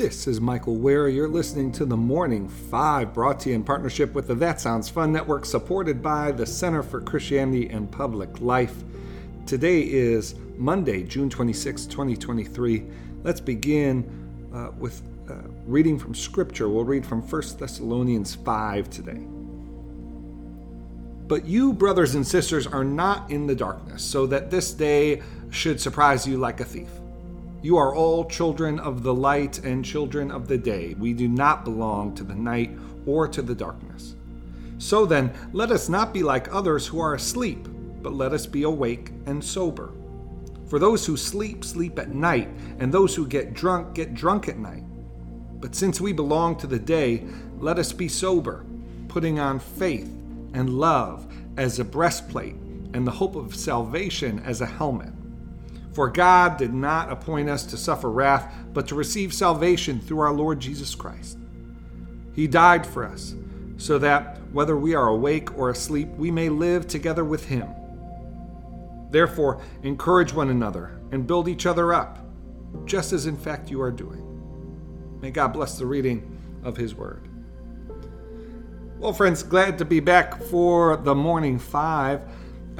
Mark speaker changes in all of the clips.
Speaker 1: This is Michael Wear. You're listening to The Morning Five, brought to you in partnership with the That Sounds Fun Network, supported by the Center for Christianity and Public Life. Today is Monday, June 26, 2023. Let's begin uh, with uh, reading from Scripture. We'll read from 1 Thessalonians 5 today. But you, brothers and sisters, are not in the darkness, so that this day should surprise you like a thief. You are all children of the light and children of the day. We do not belong to the night or to the darkness. So then, let us not be like others who are asleep, but let us be awake and sober. For those who sleep, sleep at night, and those who get drunk, get drunk at night. But since we belong to the day, let us be sober, putting on faith and love as a breastplate, and the hope of salvation as a helmet. For God did not appoint us to suffer wrath, but to receive salvation through our Lord Jesus Christ. He died for us, so that, whether we are awake or asleep, we may live together with Him. Therefore, encourage one another and build each other up, just as in fact you are doing. May God bless the reading of His Word. Well, friends, glad to be back for the Morning Five.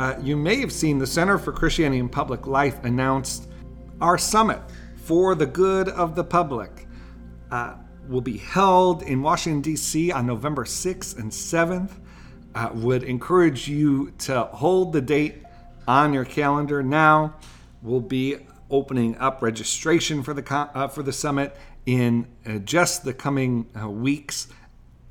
Speaker 1: Uh, you may have seen the Center for Christianity and Public Life announced our summit for the good of the public. Uh, will be held in Washington, D.C. on November 6th and 7th. Uh, would encourage you to hold the date on your calendar now. We'll be opening up registration for the uh, for the summit in uh, just the coming uh, weeks.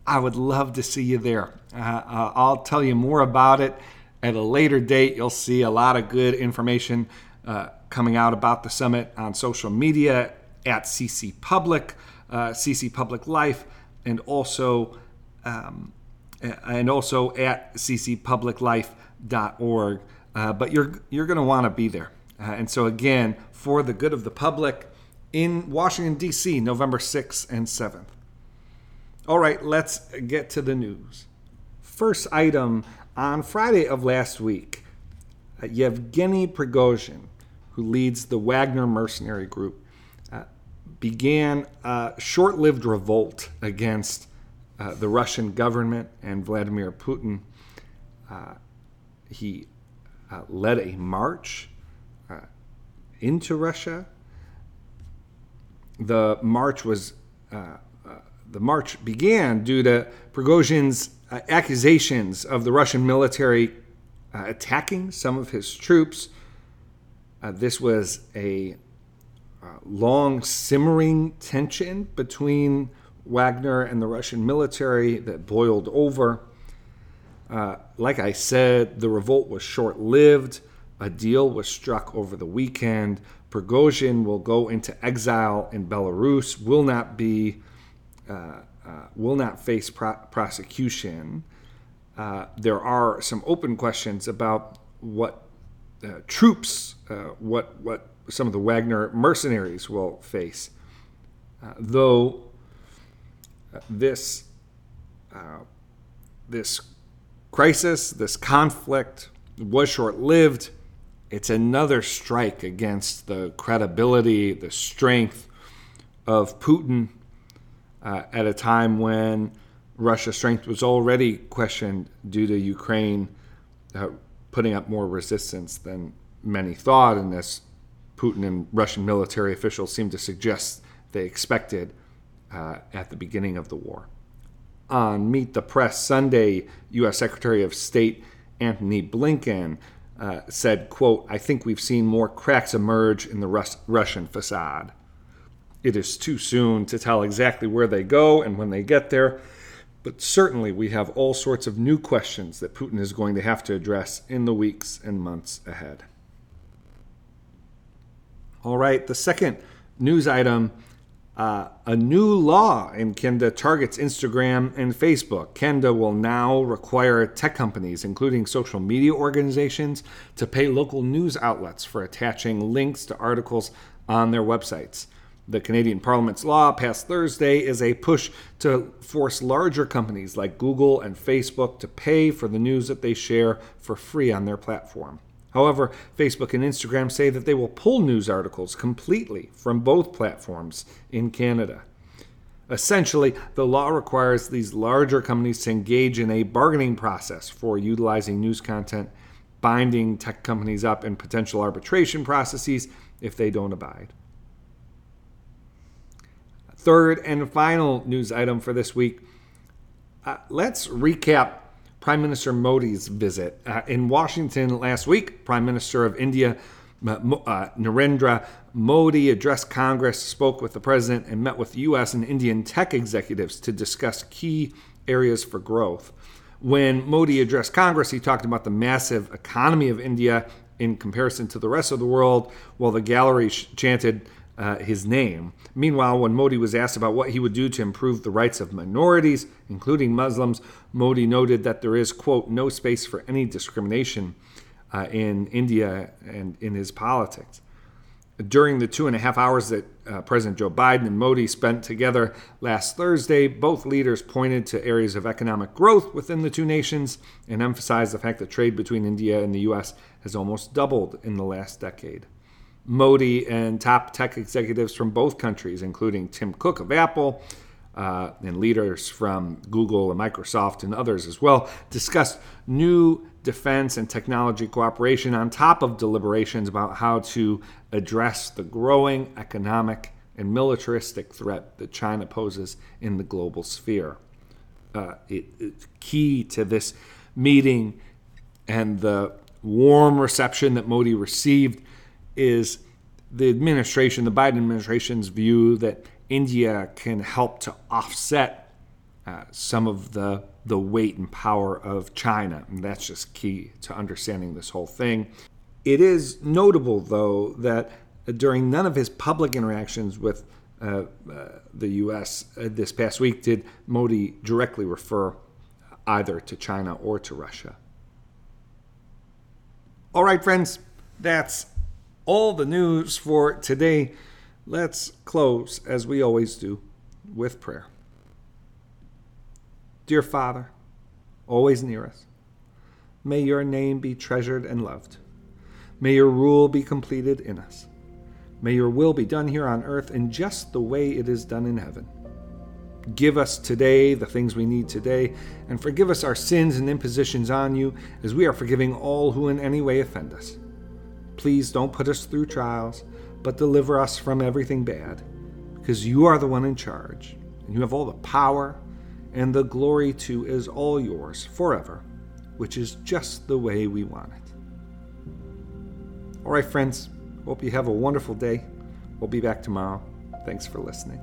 Speaker 1: I would love to see you there. Uh, I'll tell you more about it at a later date. You'll see a lot of good information uh, coming out about the summit on social media at CC Public, uh, CC Public Life, and also um, and also at ccpubliclife.org. Uh, but you're you're going to want to be there. Uh, and so again, for the good of the public, in Washington D.C., November 6th and 7th. All right, let's get to the news. First item on Friday of last week, uh, Yevgeny Prigozhin, who leads the Wagner mercenary group, uh, began a short lived revolt against uh, the Russian government and Vladimir Putin. Uh, he uh, led a march uh, into Russia. The march was the march began due to Prigozhin's uh, accusations of the Russian military uh, attacking some of his troops. Uh, this was a uh, long simmering tension between Wagner and the Russian military that boiled over. Uh, like I said, the revolt was short lived. A deal was struck over the weekend. Prigozhin will go into exile in Belarus, will not be uh, uh, will not face pro- prosecution. Uh, there are some open questions about what uh, troops, uh, what what some of the Wagner mercenaries will face. Though this this crisis, this conflict was short-lived, it's another strike against the credibility, the strength of Putin uh, at a time when Russia's strength was already questioned due to Ukraine uh, putting up more resistance than many thought, and as Putin and Russian military officials seem to suggest they expected uh, at the beginning of the war. On Meet the Press Sunday, U.S. Secretary of State Antony Blinken uh, said, quote, I think we've seen more cracks emerge in the Rus- Russian facade. It is too soon to tell exactly where they go and when they get there, but certainly we have all sorts of new questions that Putin is going to have to address in the weeks and months ahead. All right, the second news item uh, a new law in Canada targets Instagram and Facebook. Canada will now require tech companies, including social media organizations, to pay local news outlets for attaching links to articles on their websites. The Canadian Parliament's law passed Thursday is a push to force larger companies like Google and Facebook to pay for the news that they share for free on their platform. However, Facebook and Instagram say that they will pull news articles completely from both platforms in Canada. Essentially, the law requires these larger companies to engage in a bargaining process for utilizing news content, binding tech companies up in potential arbitration processes if they don't abide. Third and final news item for this week uh, let's recap Prime Minister Modi's visit. Uh, in Washington last week, Prime Minister of India uh, Narendra Modi addressed Congress, spoke with the president, and met with U.S. and Indian tech executives to discuss key areas for growth. When Modi addressed Congress, he talked about the massive economy of India in comparison to the rest of the world, while the gallery chanted uh, his name. Meanwhile, when Modi was asked about what he would do to improve the rights of minorities, including Muslims, Modi noted that there is, quote, no space for any discrimination uh, in India and in his politics. During the two and a half hours that uh, President Joe Biden and Modi spent together last Thursday, both leaders pointed to areas of economic growth within the two nations and emphasized the fact that trade between India and the U.S. has almost doubled in the last decade. Modi and top tech executives from both countries, including Tim Cook of Apple uh, and leaders from Google and Microsoft and others as well, discussed new defense and technology cooperation on top of deliberations about how to address the growing economic and militaristic threat that China poses in the global sphere. Uh, it, key to this meeting and the warm reception that Modi received is the administration, the Biden administration's view that India can help to offset uh, some of the the weight and power of China. And that's just key to understanding this whole thing. It is notable, though, that during none of his public interactions with uh, uh, the U.S. Uh, this past week did Modi directly refer either to China or to Russia. All right, friends, that's all the news for today. Let's close, as we always do, with prayer. Dear Father, always near us, may your name be treasured and loved. May your rule be completed in us. May your will be done here on earth in just the way it is done in heaven. Give us today the things we need today, and forgive us our sins and impositions on you, as we are forgiving all who in any way offend us. Please don't put us through trials, but deliver us from everything bad, because you are the one in charge, and you have all the power and the glory too is all yours forever, which is just the way we want it. All right, friends, hope you have a wonderful day. We'll be back tomorrow. Thanks for listening.